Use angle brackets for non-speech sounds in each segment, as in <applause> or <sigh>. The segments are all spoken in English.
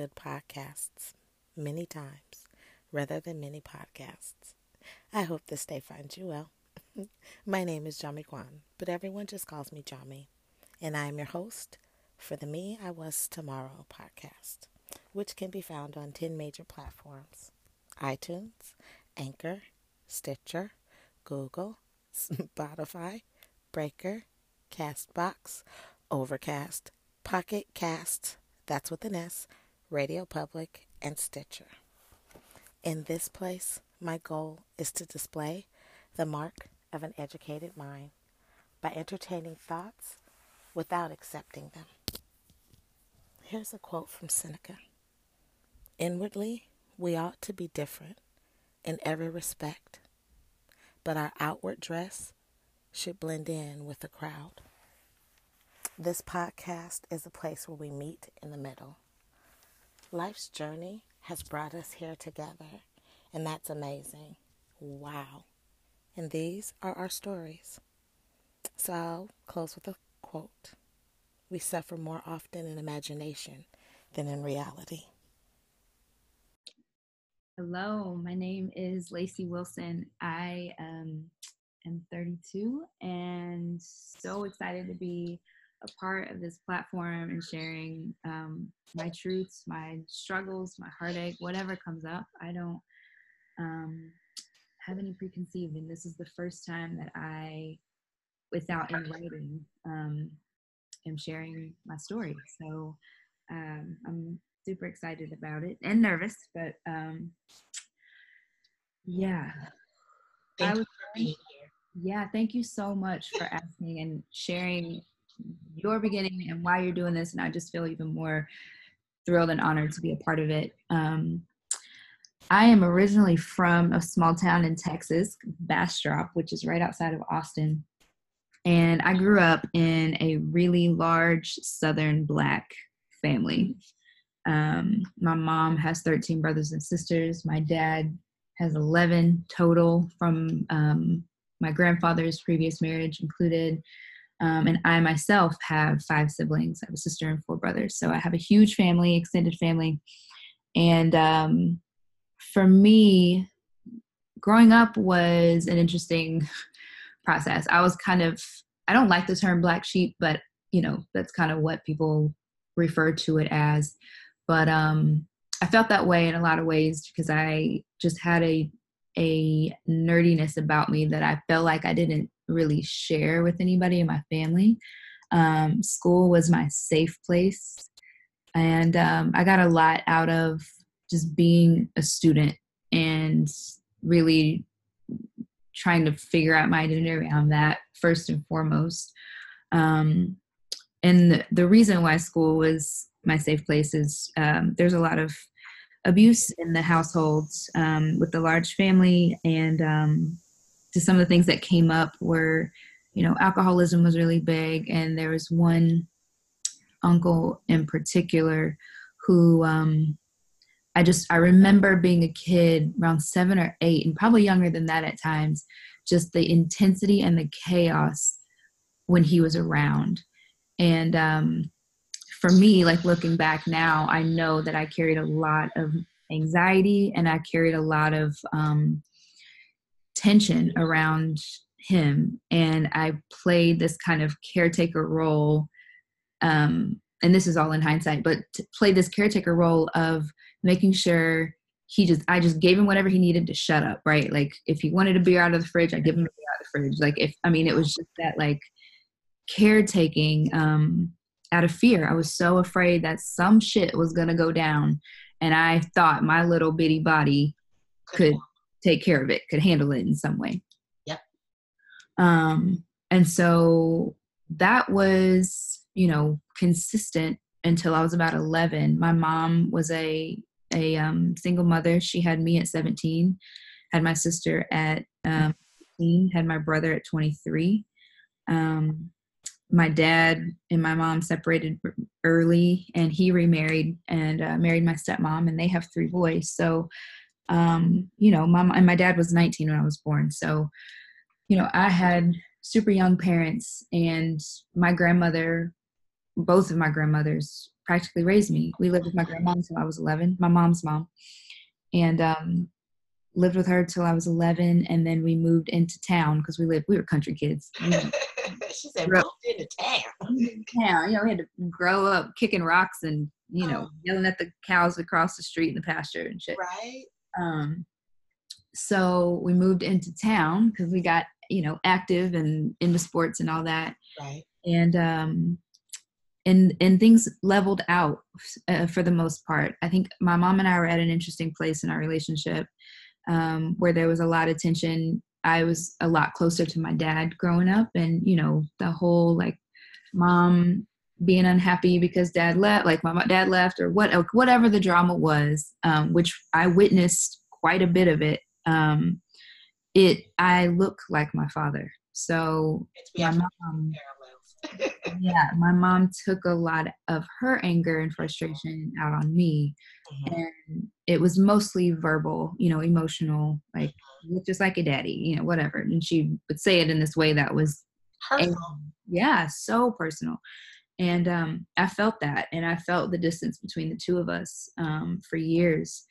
good podcasts many times rather than many podcasts. I hope this day finds you well. <laughs> My name is Jami Kwan, but everyone just calls me Jami, and I am your host for the Me I Was Tomorrow podcast, which can be found on 10 major platforms iTunes, Anchor, Stitcher, Google, Spotify, Breaker, Castbox, Overcast, Pocket Cast, that's with an S, Radio Public, and Stitcher. In this place, my goal is to display the mark of an educated mind by entertaining thoughts without accepting them. Here's a quote from Seneca Inwardly, we ought to be different in every respect, but our outward dress should blend in with the crowd. This podcast is a place where we meet in the middle. Life's journey has brought us here together, and that's amazing. Wow. And these are our stories. So I'll close with a quote We suffer more often in imagination than in reality. Hello, my name is Lacey Wilson. I um, am 32 and so excited to be a part of this platform and sharing um, my truths, my struggles, my heartache, whatever comes up. I don't um, have any preconceived, and this is the first time that I, without in writing, um, am sharing my story. So um, I'm super excited about it and nervous, but um, yeah. Thank being here. Yeah, thank you so much for asking and sharing your beginning and why you're doing this. And I just feel even more thrilled and honored to be a part of it. Um, I am originally from a small town in Texas, Bastrop, which is right outside of Austin. And I grew up in a really large Southern Black family. Um, my mom has 13 brothers and sisters. My dad has 11 total from um, my grandfather's previous marriage included. Um, and I myself have five siblings. I have a sister and four brothers. So I have a huge family, extended family. And um, for me, growing up was an interesting <laughs> process. I was kind of, I don't like the term black sheep, but you know, that's kind of what people refer to it as. But um, I felt that way in a lot of ways because I just had a a nerdiness about me that I felt like I didn't really share with anybody in my family. Um, school was my safe place. And um, I got a lot out of just being a student and really trying to figure out my identity around that first and foremost. Um, and the, reason why school was my safe place is um, there's a lot of abuse in the households um, with the large family and um, to some of the things that came up were, you know, alcoholism was really big, and there was one uncle in particular who um, I just I remember being a kid around seven or eight, and probably younger than that at times, just the intensity and the chaos when he was around, and um, for me, like looking back now, I know that I carried a lot of anxiety and I carried a lot of um, tension around him and i played this kind of caretaker role um, and this is all in hindsight but played this caretaker role of making sure he just i just gave him whatever he needed to shut up right? Like if he wanted a beer out of the fridge i give him a beer out of the fridge. Like if i mean it was just that like caretaking um out of fear. I was so afraid that some shit was gonna go down and i thought my little bitty body could take care of it, could handle it in some way. Yep. Um, and so that was, you know, consistent until I was about 11. My mom was a a um, single mother. She had me at 17, had my sister at um, 18, had my brother at 23. Um, my dad and my mom separated early, and he remarried and uh, married my stepmom, and they have three boys. So um, you know, mom and my dad was 19 when I was born. So, you know, I had super young parents and my grandmother, both of my grandmothers practically raised me. We lived with my grandma until I was 11, my mom's mom, and um, lived with her till I was 11, and then we moved into town because we lived we were country kids. <laughs> she said, moved into town. <laughs> Yeah, you know, we had to grow up kicking rocks and you know Oh. yelling at the cows across the street in the pasture and shit. Right? Um, so we moved into town because we got you know active and into sports and all that, Right. and um, and and things leveled out uh, for the most part. I think my mom and I were at an interesting place in our relationship um, where there was a lot of tension. I was a lot closer to my dad growing up, and you know the whole like mom being unhappy because dad left, like my dad left, or what, whatever the drama was, um, which I witnessed quite a bit of it. Um, it I look like my father, so It's my mom <laughs> yeah my mom took a lot of her anger and frustration out on me Mhm. and it was mostly verbal you know emotional like look just like a daddy you know whatever and she would say it in this way that was Personal. yeah so personal and um, i felt that and i felt the distance between the two of us um, for years.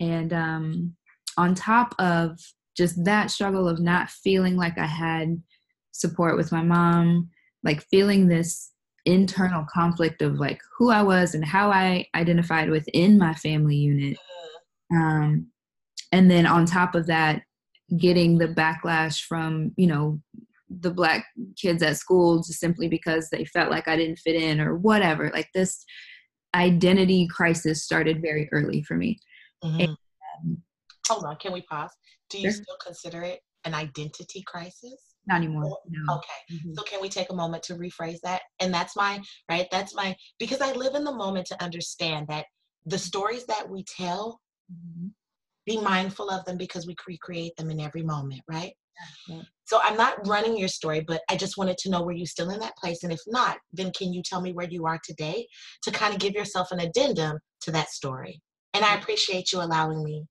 And um, on top of just that struggle of not feeling like i had support with my mom like feeling this internal conflict of like who i was and how i identified within my family unit um, and then on top of that getting the backlash from you know the black kids at school just simply because they felt like i didn't fit in or whatever like this identity crisis started very early for me Mhm. um, Hold on. Can we pause? Do you Sure. still consider it an identity crisis? not anymore no. Okay. Mhm. So can we take a moment to rephrase that? And that's my right. That's my because I live in the moment to understand that the stories that we tell, Mhm. be mindful of them because we recreate them in every moment, right? Yeah. So I'm not running your story, but I just wanted to know were you still in that place? And if not, then can you tell me where you are today to kind of give yourself an addendum to that story? And I appreciate you allowing me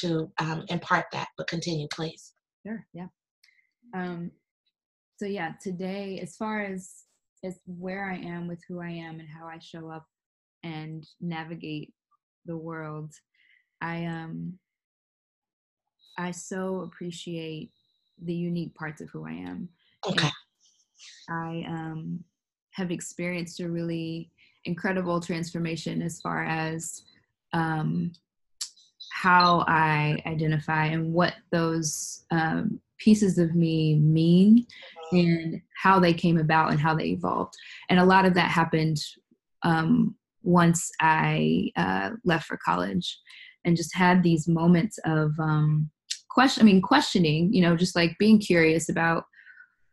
to um, impart that, but continue, please. Sure. Yeah. Um, so yeah, today, as far as as where I am with who I am and how I show up and navigate the world, I um I so appreciate the unique parts of who I am. Okay. I um have experienced a really incredible transformation as far as um how I identify and what those um, pieces of me mean and how they came about and how they evolved. And a lot of that happened um, once I uh, left for college and just had these moments of um, question. I mean, questioning. You know, just like being curious about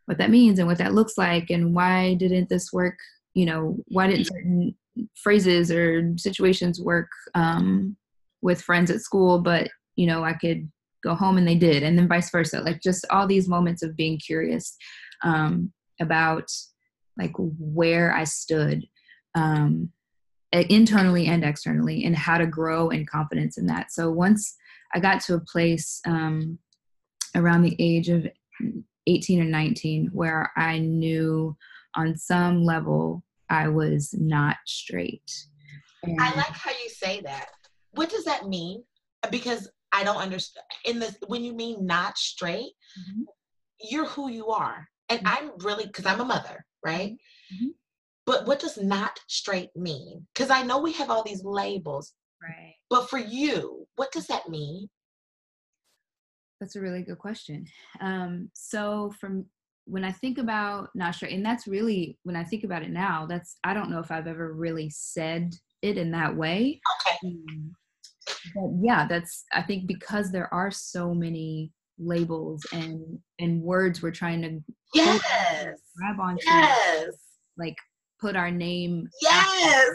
what that means and what that looks like and why didn't this work. You know, why didn't certain phrases or situations work um, with friends at school, but you know, I could go home and they did, and then vice versa. Like just all these moments of being curious um, about like where I stood um, internally and externally, and how to grow in confidence in that. So once I got to a place um, around the age of 18 or 19 where I knew on some level I was not straight. And I like how you say that. What does that mean? Because I don't understand. In this, when you mean not straight, Mhm. you're who you are, and Mhm. I'm really because I'm a mother, right? Mhm. But what does not straight mean? Because I know we have all these labels, right. but for you, what does that mean? That's a really good question. Um, so from when I think about not straight, and that's really when I think about it now, that's I don't know if I've ever really said it in that way. Okay. Um, but yeah, that's I think because there are so many labels and and words we're trying to Yes. grab onto, Yes. like put our name. Yes.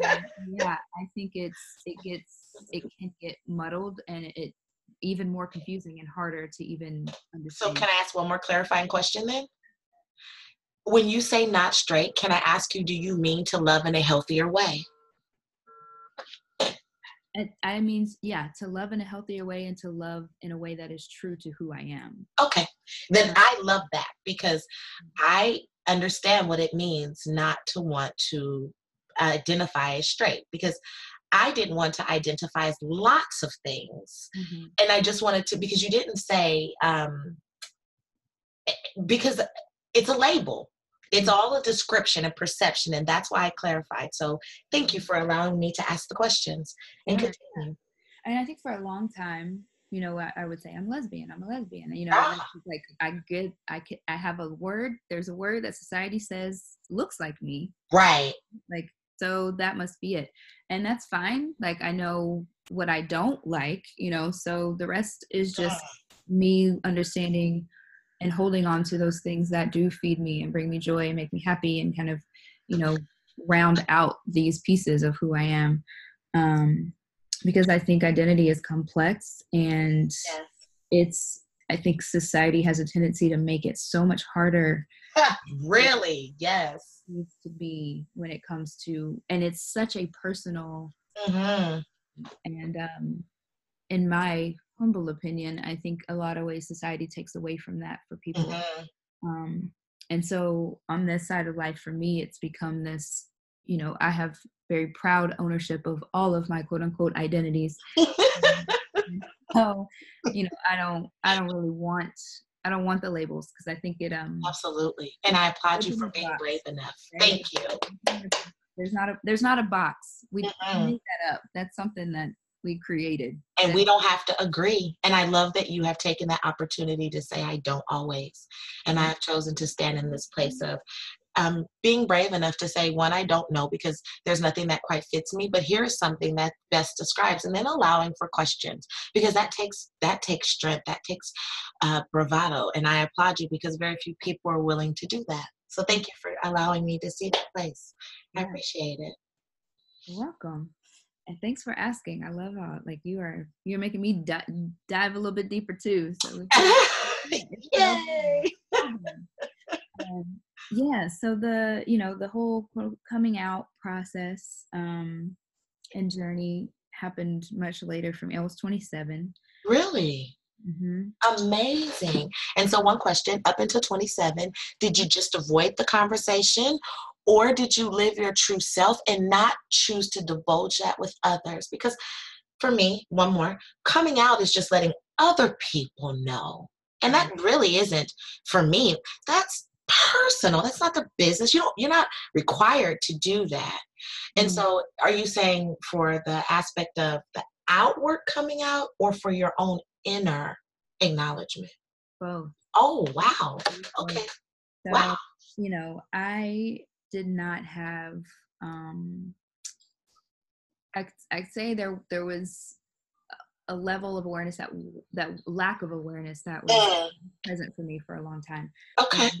Yeah, I think it's it gets it can get muddled and it even more confusing and harder to even understand. so can I ask one more clarifying question then? When you say not straight, can I ask you, do you mean to love in a healthier way? I mean, yeah, to love in a healthier way and to love in a way that is true to who I am. Okay, then I love that because I understand what it means not to want to identify as straight because I didn't want to identify as lots of things. Mhm. And I just wanted to, because you didn't say, um, eh, because it's a label. It's all a description and perception, and that's why I clarified. So thank you for allowing me to ask the questions and Yeah. continue. And I think for a long time, you know, I, I would say I'm lesbian. I'm a lesbian. You know, Ah. and it's just like I get, I can, I have a word. There's a word that society says looks like me. Right. Like so that must be it, and that's fine. Like I know what I don't like. You know, so the rest is just me understanding and holding on to those things that do feed me and bring me joy and make me happy and kind of you know round out these pieces of who i am um because i think identity is complex and Yes. it's i think society has a tendency to make it so much harder <laughs> really? Yes. needs to be when it comes to and it's such a personal hmm and um in my humble opinion i think a lot of ways society takes away from that for people hmm um and so on this side of life for me it's become this you know i have very proud ownership of all of my quote unquote identities <laughs> so you know i don't i don't really want i don't want the labels because i think it um Absolutely. And I applaud you for being box. brave enough. Right. Thank you. there's not a there's not a box we Mm-mm. make that up that's something that we created And we don't have to agree. And I love that you have taken that opportunity to say, I don't always. And I have chosen to stand in this place of um, being brave enough to say, one, I don't know because there's nothing that quite fits me, but here is something that best describes, and then allowing for questions because that takes that takes strength, that takes uh, bravado, and I applaud you because very few people are willing to do that. So thank you for allowing me to see that place. I appreciate it. You're welcome and thanks for asking i love how like you are you're making me di- dive a little bit deeper too so <laughs> Yay! <laughs> um, yeah so the you know the whole coming out process um and journey happened much later for me i was 27 Really? hmm Amazing. And so, one question up until 27, did you just avoid the conversation or did you live your true self and not choose to divulge that with others? Because for me, one more, coming out is just letting other people know. And that really isn't for me. That's personal. That's not the business. You don't you're not required to do that. And Mhm. so are you saying for the aspect of the outward coming out or for your own inner acknowledgement? both Oh wow. Okay. so Wow. you know i did not have um I, i'd say there there was a level of awareness that that lack of awareness that was Mm, present for me for a long time. Okay. And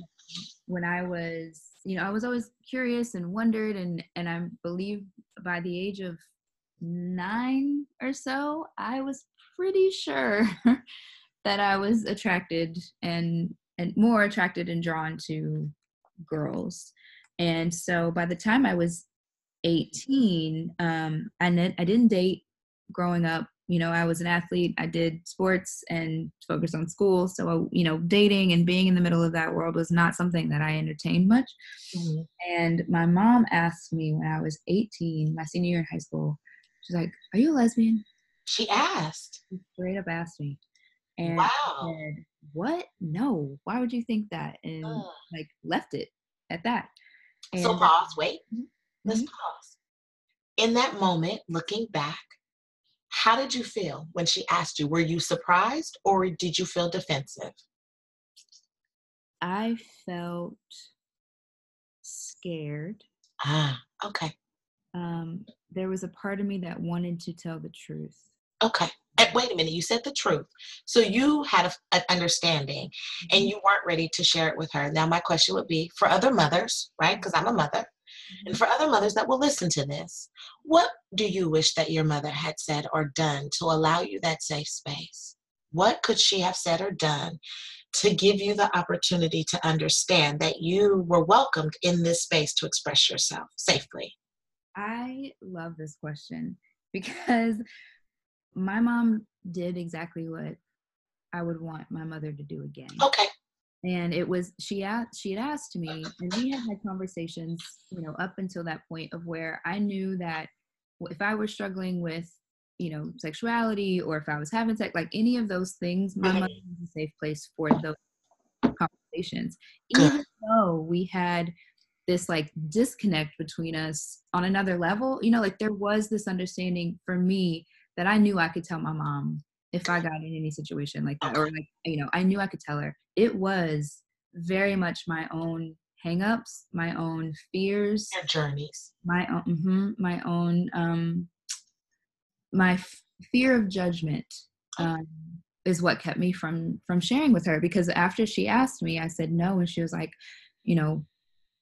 when i was you know i was always curious and wondered and and i believe by the age of nine or so i was pretty sure <laughs> that i was attracted and and more attracted and drawn to girls. And so by the time i was 18 um i, ne- I didn't date growing up you know i was an athlete i did sports and focused on school so you know dating and being in the middle of that world was not something that i entertained much Mhm. and my mom asked me when i was 18 my senior year in high school she's like are you a lesbian She asked. she straight up asked me and I Wow. said what no why would you think that and Mm. like left it at that So pause, wait. Mhm. Let's Mhm. pause. In that moment, looking back, how did you feel when she asked you? Were you surprised or did you feel defensive? i felt scared Ah, okay. um, there was a part of me that wanted to tell the truth. Okay. Wait a minute, you said the truth. So you had a, an understanding and you weren't ready to share it with her. Now, my question would be for other mothers, right? Because I'm a mother, and for other mothers that will listen to this, what do you wish that your mother had said or done to allow you that safe space? What could she have said or done to give you the opportunity to understand that you were welcomed in this space to express yourself safely? I love this question because my mom did exactly what I would want my mother to do again. Okay. And it was she asked she had asked me and we had had conversations you know up until that point of where i knew that if i were struggling with you know sexuality or if i was having sex like any of those things my mother was a safe place for those conversations. Even though we had this like disconnect between us on another level you know like there was this understanding for me that i knew i could tell my mom if i got in any situation like that or like you know i knew i could tell her. It was very much my own hangups my own fears Your journeys. my own mhm, my own um my f- fear of judgment um is what kept me from from sharing with her because after she asked me i said no and she was like you know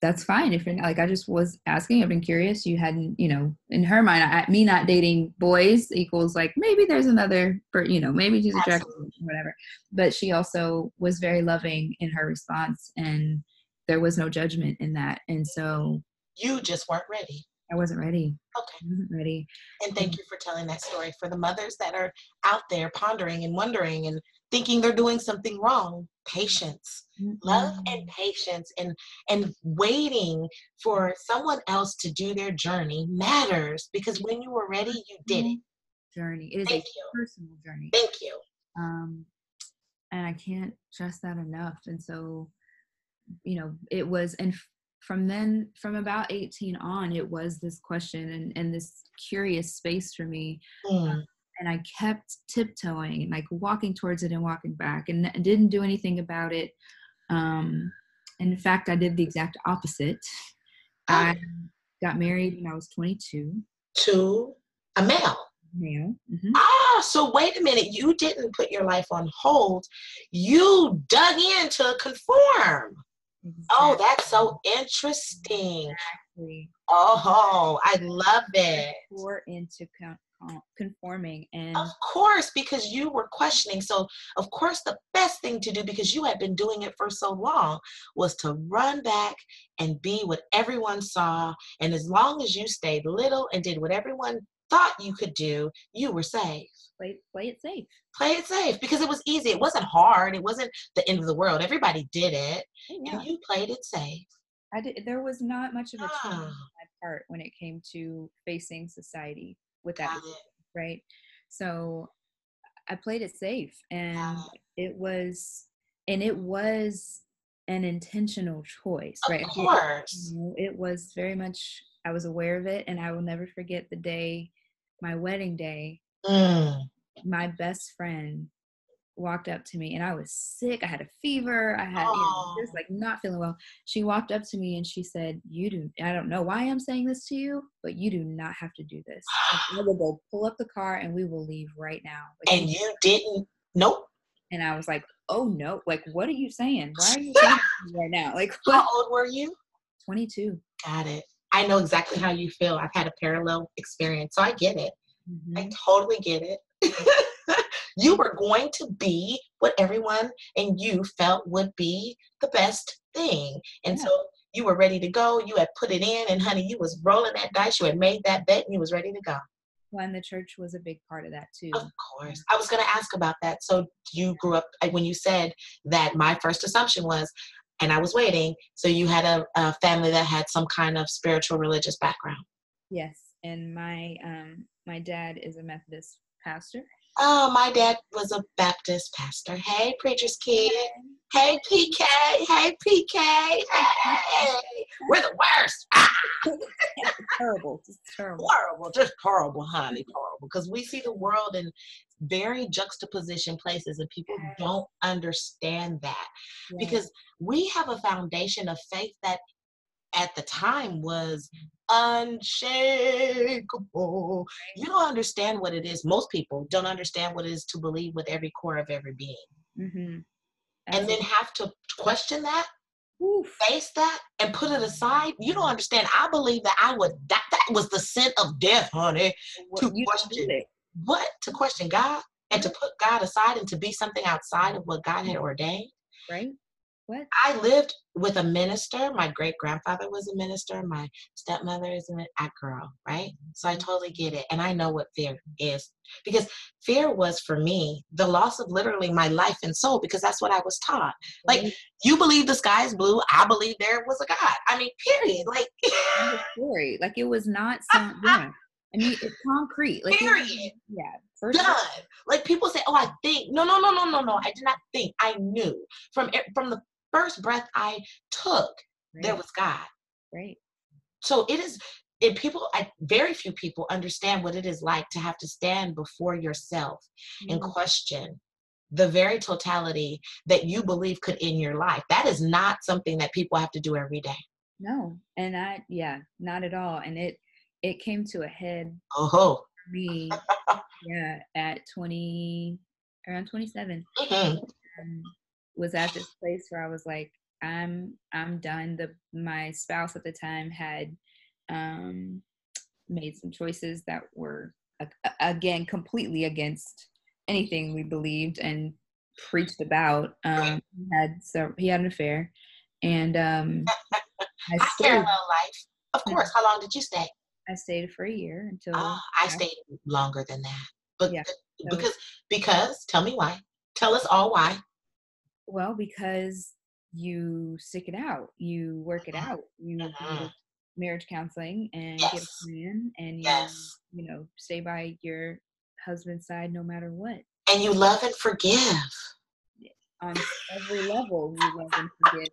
that's fine. If you're not, like i just was asking i've been curious. You hadn't you know in her mind I, me not dating boys equals like maybe there's another you know maybe she's attracted whatever. But she also was very loving in her response and there was no judgment in that. And so You just weren't ready. i wasn't ready. Okay. I wasn't ready. And thank mm-hmm. you for telling that story. For the mothers that are out there pondering and wondering and thinking they're doing something wrong. Patience, love, and patience, and and waiting for someone else to do their journey matters because when you were ready, you did it. journey it is Thank a you. personal journey Thank you. um and i can't stress that enough and so you know it was and from then from about 18 on it was this question and, and this curious space for me Mm. And i kept tiptoeing like walking towards it and walking back and didn't do anything about it um in fact i did the exact opposite i got married when i was 22 To a male. male Mhm. Ah, so wait a minute. You didn't put your life on hold. You dug in to conform. Oh, that's so interesting. exactly Oh, I love it. pour into conforming and Of course, because you were questioning. So, of course, the best thing to do, because you had been doing it for so long, was to run back and be what everyone saw. And as long as you stayed little and did what everyone thought you could do, you were safe. play, play it safe Play it safe because it was easy. It wasn't hard. It wasn't the end of the world. Everybody did it, yeah and you played it safe. i did there was not much of a change on Ah. my part when it came to facing society with that right so i played it safe and it was and it was an intentional choice Of right It- course. know, it was very much i was aware of it and i will never forget the day my wedding day Mm. my best friend walked up to me and I was sick. I had a fever. I had, you know, just like not feeling well. She walked up to me and she said, You do, I don't know why I'm saying this to you, but you do not have to do this. I will go pull up the car and we will leave right now. Like, And you didn't. Nope. and I was like, Oh no, like, what are you saying? Why are you <laughs> saying this to me right now? Like, <laughs> How old were you? 22. Got it. I know exactly how you feel. I've had a parallel experience, so I get it. I Mhm. totally get it. <laughs> you were going to be what everyone and you felt would be the best thing. And Yeah. so you were ready to go. You had put it in and honey, you was rolling that dice. You had made that bet and you was ready to go. Well, and the church was a big part of that too. Of course. I was going to ask about that. So you grew up when you said that my first assumption was and I was waiting, so you had a, a family that had some kind of spiritual religious background. Yes. And my, um, my dad is a Methodist pastor. Oh, my dad was a Baptist pastor. Hey, preacher's kid. Hey, PK. Hey, PK. Hey, we're the worst. Ah, terrible, just terrible. horrible, just horrible, honey, horrible. Because we see the world in very juxtaposition places, and people don't understand that Yeah. because we have a foundation of faith that at the time was unshakable. You don't understand what it is. Most people don't understand what it is to believe with every core of every being. Mhm. And then have to question that, face that, and put it aside. You don't understand. I believe that I would, that, that was the sin of death, honey. What- to question it, What? To question God and to put God aside and to be something outside of what God had ordained. right? What? I lived with a minister. My great grandfather was a minister. My stepmother is an a girl, right? So I mm-hmm. totally get it. And I know what fear is because fear was for me the loss of literally my life and soul because that's what I was taught. Like, you believe the sky is blue. I believe there was a God. I mean, period. Like, <laughs> story. Like, it was not <laughs> some, yeah. I mean, it's concrete. Like, period. It, yeah. Done. Like people say, "Oh, I think." No, no, no, no, no, no. I did not think. I knew from eh, from the first breath I took, right. there was God. Right. So it is, and people, I, very few people understand what it is like to have to stand before yourself mm. and question the very totality that you believe could end your life. That is not something that people have to do every day. No, and I, yeah, not at all. And it, it came to a head. Oh, for me, yeah, at 20, around 27. Mm-hmm. Um, was at this place where I was like, I'm I'm done. The my spouse at the time had um, made some choices that were again completely against anything we believed and preached about. Um, he had so he had an affair, and um, I, I parallel life. Of course. How long did you stay? I stayed for a year until. Uh, I stayed longer than that, but yeah, so, because because tell me why. Tell us all why. Well, because you stick it out, you work it uh-huh. out, you uh-huh. marriage counseling and yes. get a plan, and you yes. you know stay by your husband's side no matter what. And you love and forgive. On every level, you love and forgive,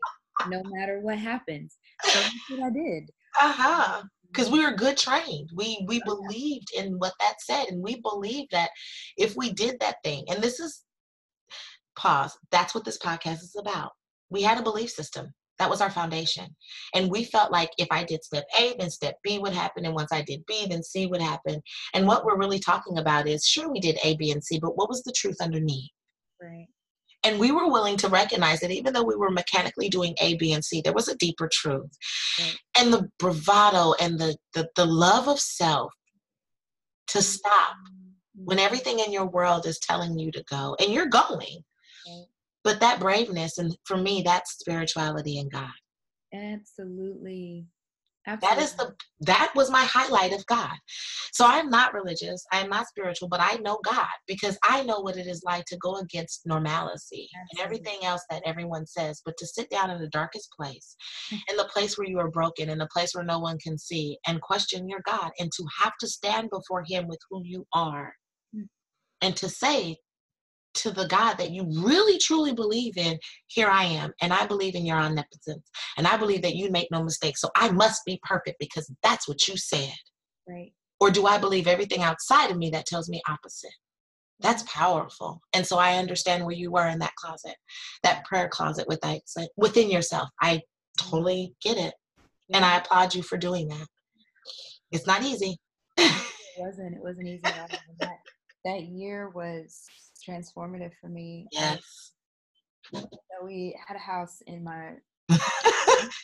no matter what happens. So that's what I did. Uh huh because we were good trained. We we believed in what that said, and we believed that if we did that thing, and this is pause. That's what this podcast is about. We had a belief system. That was our foundation. And we felt like if I did step A, then step B would happen. And once I did B, then C would happen. And what we're really talking about is sure, we did A, B, and C, but what was the truth underneath? Right. And we were willing to recognize that even though we were mechanically doing A, B, and C, there was a deeper truth. Right. And the bravado and the, the, the love of self to stop when mm-hmm. everything in your world is telling you to go and you're going but that braveness, and for me, that's spirituality in God. Absolutely. Absolutely. That is the that was my highlight of God. So I'm not religious, I'm not spiritual, but I know God because I know what it is like to go against normalcy Absolutely. and everything else that everyone says. But to sit down in the darkest place, hmm. in the place where you are broken, in the place where no one can see, and question your God, and to have to stand before Him with who you are, hmm. and to say to the God that you really truly believe in, here I am. And I believe in your omnipotence. And I believe that you make no mistakes. So I must be perfect because that's what you said. Right. Or do I believe everything outside of me that tells me opposite? That's mm-hmm. powerful. And so I understand where you were in that closet, that prayer closet with within yourself. I mm-hmm. totally get it. Yeah. And I applaud you for doing that. It's not easy. it wasn't. It wasn't easy. that, that year was transformative for me. Yes. So we had a house in my. <laughs>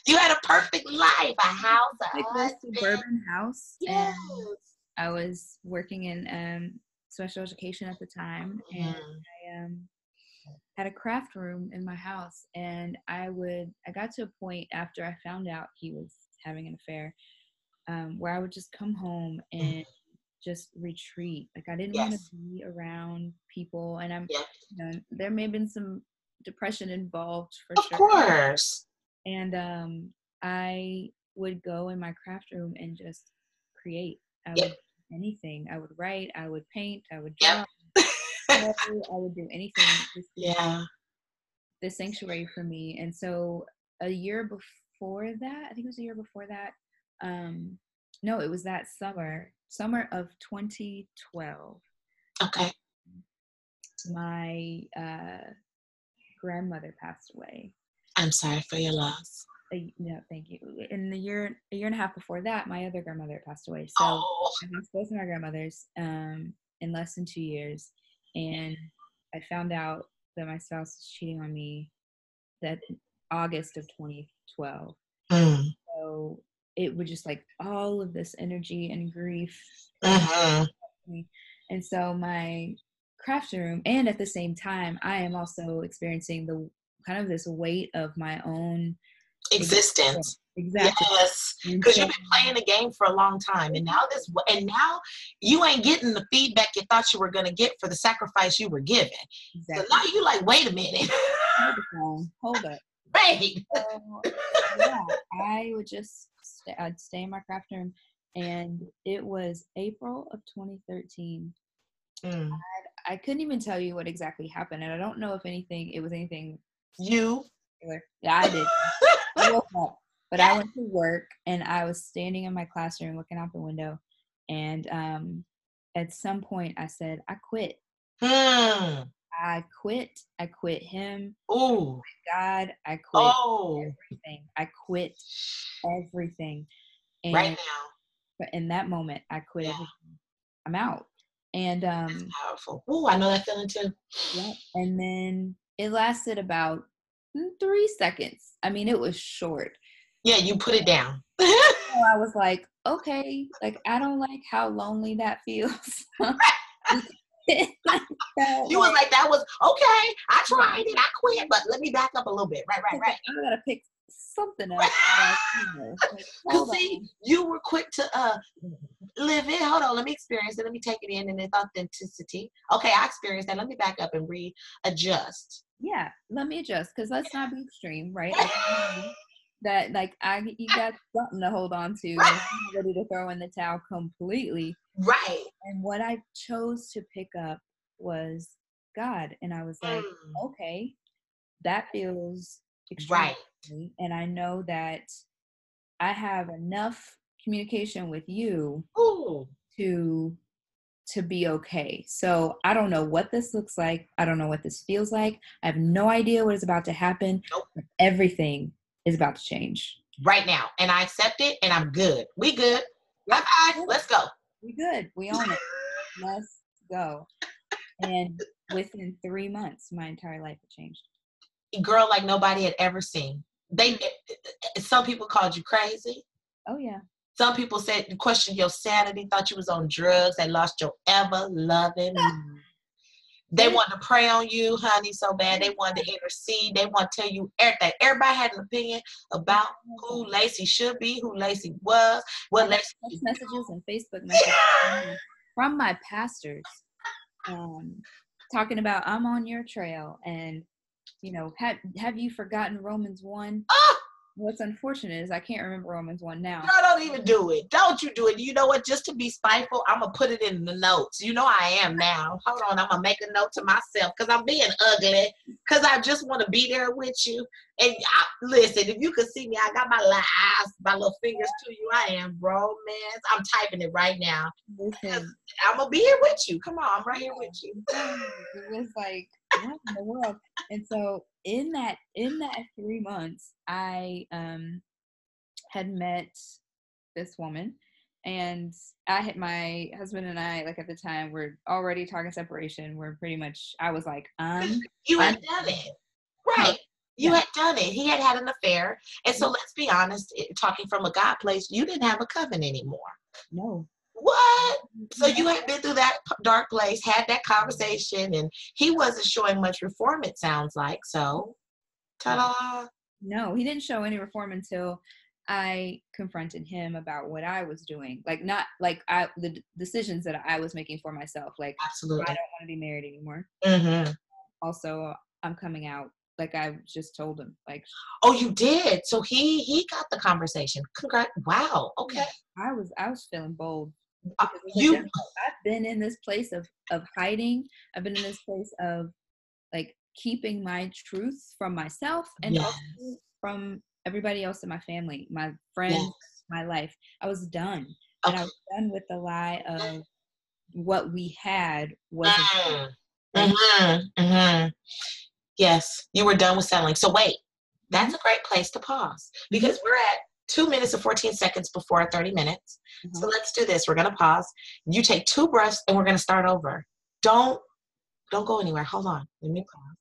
you had a perfect life, a house, a suburban house, yes. and I was working in um, special education at the time, mm-hmm. and I um, had a craft room in my house, and I would. I got to a point after I found out he was having an affair, um, where I would just come home and. Mm just retreat. Like I didn't yes. want to be around people, and I'm. You know, there may have been some depression involved for of sure. Of course. And um, I would go in my craft room and just create. I yep. would anything. I would write. I would paint. I would draw. <laughs> Yep. I would do anything. yeah. The sanctuary for me, and so a year before that, I think it was a year before that. Um, no, it was that summer summer of 2012. Okay. My uh, grandmother passed away. I'm sorry for your loss. Uh, no, thank you. In the year, a year and a half before that, my other grandmother passed away. So oh. I lost both of my grandmothers um, in less than two years, and I found out that my spouse was cheating on me that August of 2012. Mm. So it would just like all of this energy and grief. Uh-huh. And so my craft room, and at the same time, I am also experiencing the kind of this weight of my own Existence. exactly Yes. Because you've been playing the game for a long time. And now this and now you ain't getting the feedback you thought you were gonna get for the sacrifice you were given. So now you like, wait a minute. hold the hold up <laughs> so yeah, I would just stay, I'd stay in my craft room, and it was April of 2013. Mm. I couldn't even tell you what exactly happened, and I don't know if anything it was anything You particular. Yeah, I did. <laughs> I woke up, but I went to work, and I was standing in my classroom looking out the window, and um, at some point I said, "I quit. hmm. I quit. I quit him, Ooh. God. I quit Oh. everything. I quit everything." And Right now. but in that moment i quit Yeah. everything i'm out and um Powerful. Ooh, I know that feeling too. yeah and then it lasted about mm, three seconds i mean it was short Yeah, you put it down. <laughs> so i was like okay like i don't like how lonely that feels <laughs> <laughs> you was like, that was okay. I tried it. I quit, but let me back up a little bit. Right, right, right. i gotta pick something up <laughs> like, you know, like, Cause see, you were quick to uh live it. Hold on, let me experience it. Let me take it in and its authenticity. Okay, I experienced that. Let me back up and readjust. yeah let me adjust because let's not be extreme right <laughs> Like, I know that like i you got something to hold on to I'm ready to throw in the towel completely Right. And what I chose to pick up was God. And I was like, Mm, okay, that feels extreme. right. And I know that I have enough communication with you Ooh. to to be okay. So I don't know what this looks like. I don't know what this feels like. I have no idea what is about to happen. Nope. Everything is about to change. Right now. And I accept it and I'm good. We good. Bye bye. Let's go. We good. We own it. <laughs> Let's go. And within three months, my entire life had changed. Girl like nobody had ever seen. They eh, eh, eh, some people called you crazy. Oh yeah. Some people said questioned your sanity, thought you was on drugs, they lost your ever loving. <laughs> They want to pray on you, honey, so bad. They want to intercede. They want to tell you everything. Everybody had an opinion about who Lacey should be, who Lacey was, what Lacey text messages and Facebook messages from- from my pastors, um, talking about I'm on your trail, and you know, have have you forgotten Romans one? Ah! What's unfortunate is I can't remember Romans one now. Girl, don't even do it. Don't you do it. You know what? Just to be spiteful, I'm gonna put it in the notes. You know I am now. Hold on, I'm gonna make a note to myself because I'm being ugly. Because I just want to be there with you. And I, listen, if you could see me, I got my little eyes, my little fingers to you. I am romance. I'm typing it right now. Listen, <laughs> I'm gonna be here with you. Come on, I'm right here with you. it was like what in the world and so in that in that three months i um had met this woman and i had my husband and i like at the time we're already talking separation we're pretty much i was like um You had I'm- done it, right? You Yeah. had done it. He had had an affair, and so let's be honest. Talking from a God place, you didn't have a coven anymore. no What? So you had been through that dark place, had that conversation, and he wasn't showing much reform. It sounds like so. Ta-da! no he didn't show any reform until i confronted him about what i was doing like not like i the decisions that i was making for myself like absolutely. i don't want to be married anymore hmm also i'm coming out like i just told him like Oh, you did. So he he got the conversation. Congrats! Wow. Okay. i was i was feeling bold Uh, you i've been in this place of of hiding i've been in this place of like keeping my truth from myself and Yes. also from everybody else in my family my friends Yes. my life i was done and i was done with the lie of what we had wasn't Mm. Right? Mhm, mhm. Yes, you were done with settling. So wait, that's a great place to pause because we're at two minutes and 14 seconds before 30 minutes. Mm-hmm. So let's do this. We're going to pause. You take two breaths and we're going to start over. Don't, don't go anywhere. Hold on. Let me pause.